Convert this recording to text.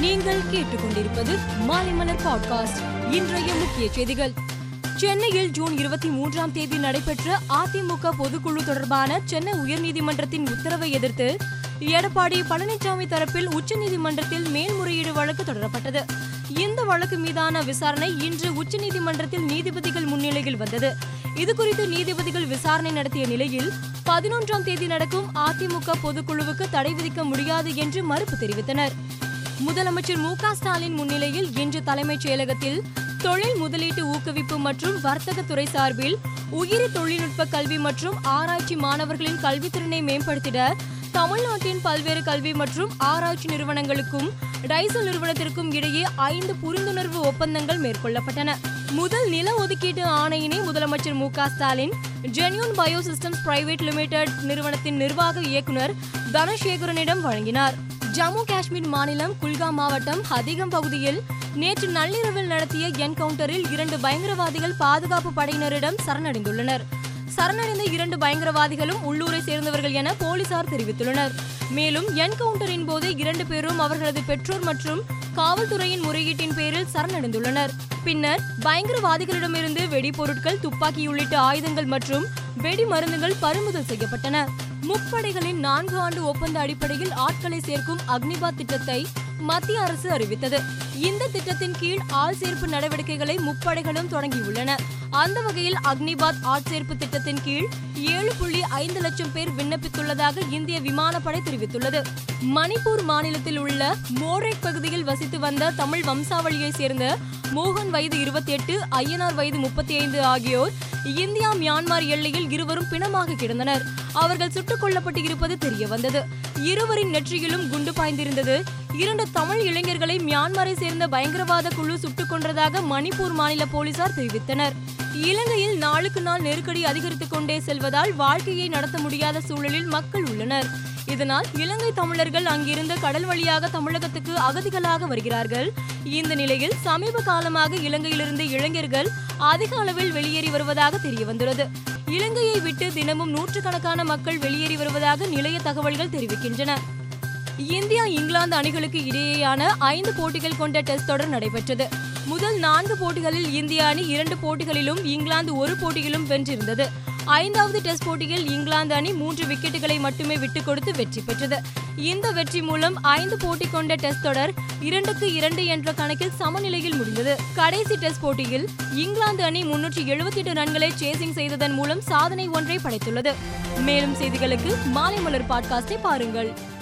நீங்கள் கேட்டுக்கொண்டிருப்பது மாலைமலர் பாட்காஸ்ட் இன்றைய முக்கிய செய்திகள். சென்னையில் ஜூன் இருபத்தி மூன்றாம் தேதி நடைபெற்ற அதிமுக பொதுக்குழு தொடர்பான சென்னை உயர்நீதிமன்றத்தின் உத்தரவை எதிர்த்து எடப்பாடி பழனிசாமி தரப்பில் உச்சநீதிமன்றத்தில் மேல்முறையீடு வழக்கு தொடரப்பட்டது. இந்த வழக்கு மீதான விசாரணை இன்று உச்சநீதிமன்றத்தில் நீதிபதிகள் முன்னிலையில் வந்தது. இதுகுறித்து நீதிபதிகள் விசாரணை நடத்திய நிலையில் பதினொன்றாம் தேதி நடக்கும் அதிமுக பொதுக்குழுவுக்கு தடை விதிக்க முடியாது என்று மறுப்பு தெரிவித்தனர். முதலமைச்சர் மு க ஸ்டாலின் முன்னிலையில் இன்று தலைமைச் செயலகத்தில் தொழில் முதலீட்டு ஊக்குவிப்பு மற்றும் வர்த்தகத்துறை சார்பில் உயிரி தொழில்நுட்ப கல்வி மற்றும் ஆராய்ச்சி மாணவர்களின் கல்வித்திறனை மேம்படுத்திட தமிழ்நாட்டின் பல்வேறு கல்வி மற்றும் ஆராய்ச்சி நிறுவனங்களுக்கும் டைசல் நிறுவனத்திற்கும் இடையே ஐந்து புரிந்துணர்வு ஒப்பந்தங்கள் மேற்கொள்ளப்பட்டன. முதல் நில ஒதுக்கீட்டு ஆணையினை முதலமைச்சர் Mu Ka Stalin genuine biosystems private limited நிறுவனத்தின் நிர்வாக இயக்குனர் தனசேகரனிடம் வழங்கினார். ஜம்மு காஷ்மீர் மாநிலம் குல்காம் மாவட்டம் ஹதிகம் பகுதியில் நேற்று நள்ளிரவில் நடத்திய என்கவுண்டரில் இரண்டு பயங்கரவாதிகள் பாதுகாப்பு படையினரிடம் சரணடைந்துள்ளனர். சரணடைந்த இரண்டு பயங்கரவாதிகளும் உள்ளூரை சேர்ந்தவர்கள் என போலீசார் தெரிவித்துள்ளனர். மேலும் என்கவுண்டரின் போது இரண்டு பேரும் அவர்களது பெற்றோர் மற்றும் காவல்துறையின் முறையீட்டின் பேரில் சரணடைந்துள்ளனர். பின்னர் பயங்கரவாதிகளிடமிருந்து வெடிபொருட்கள் துப்பாக்கி உள்ளிட்ட ஆயுதங்கள் மற்றும் வெடி மருந்துகள் பறிமுதல் செய்யப்பட்டன. முப்படைகளின் நான்கு ஆண்டு ஒப்பந்த அடிப்படையில் ஆட்களை சேர்க்கும் அக்னிபாத் திட்டத்தை மத்திய அரசு அறிவித்தது. இந்த திட்டத்தின் கீழ் ஆள் சேர்ப்பு நடவடிக்கைகளை முப்படைகளும் தொடங்கியுள்ளன. அந்த வகையில் அக்னிபாத் ஆட்சேர்ப்பு திட்டத்தின் கீழ் ஏழு புள்ளி ஐந்து லட்சம் பேர் விண்ணப்பித்துள்ளதாக இந்திய விமானப்படை தெரிவித்துள்ளது. மணிப்பூர் மாநிலத்தில் உள்ள மோரேக் பகுதியில் வசித்து வந்த தமிழ் வம்சாவளியை சேர்ந்த மோகன் வயது இருபத்தி எட்டு ஐயனார் வயது முப்பத்தி ஐந்து ஆகியோர் இந்தியா மியான்மர் எல்லையில் இருவரும் பிணமாக கிடந்தனர். அவர்கள் சுட்டுக் கொல்லப்பட்டு இருப்பது தெரிய வந்தது இருவரின் நெற்றியிலும் குண்டு பாய்ந்திருந்தது இரண்டு தமிழ் இளைஞர்களை மியான்மரை சேர்ந்த பயங்கரவாத குழு சுட்டுக் கொன்றதாக மணிப்பூர் மாநில போலீசார் தெரிவித்தனர். இலங்கையில் நாளுக்கு நாள் நெருக்கடி அதிகரித்துக் கொண்டே செல்வதால் வாழ்க்கையை நடத்த முடியாத சூழலில் மக்கள் உள்ளனர். இதனால் இலங்கை தமிழர்கள் அங்கிருந்து கடல் வழியாக தமிழகத்துக்கு அகதிகளாக வருகிறார்கள். இந்த நிலையில் சமீப காலமாக இலங்கையிலிருந்து இளைஞர்கள் அதிக அளவில் வெளியேறி வருவதாக தெரிய வந்துள்ளது இலங்கையை விட்டு தினமும் நூற்றுக்கணக்கான மக்கள் வெளியேறி வருவதாக நிலைய தகவல்கள் தெரிவிக்கின்றன. இந்தியா இங்கிலாந்து அணிகளுக்கு இடையேயான ஐந்து போட்டிகள் கொண்ட டெஸ்ட் தொடர் நடைபெற்றது. முதல் நான்கு போட்டிகளில் இந்திய அணி இரண்டு போட்டிகளிலும் இங்கிலாந்து ஒரு போட்டியிலும் வென்றிருந்தது. ஐந்தாவது டெஸ்ட் போட்டியில் இங்கிலாந்து அணி மூன்று விக்கெட்டுகளை மட்டுமே விட்டுக் கொடுத்து வெற்றி பெற்றது. இந்த வெற்றி மூலம் ஐந்து போட்டி கொண்ட டெஸ்ட் தொடர் இரண்டுக்கு இரண்டு என்ற கணக்கில் சமநிலையில் முடிந்தது. கடைசி டெஸ்ட் போட்டியில் இங்கிலாந்து அணி முன்னூற்றி எழுபத்தி எட்டு ரன்களை சேசிங் செய்ததன் மூலம் சாதனை ஒன்றை படைத்துள்ளது. மேலும் செய்திகளுக்கு மாலை மலர் பாட்காஸ்டை பாருங்கள்.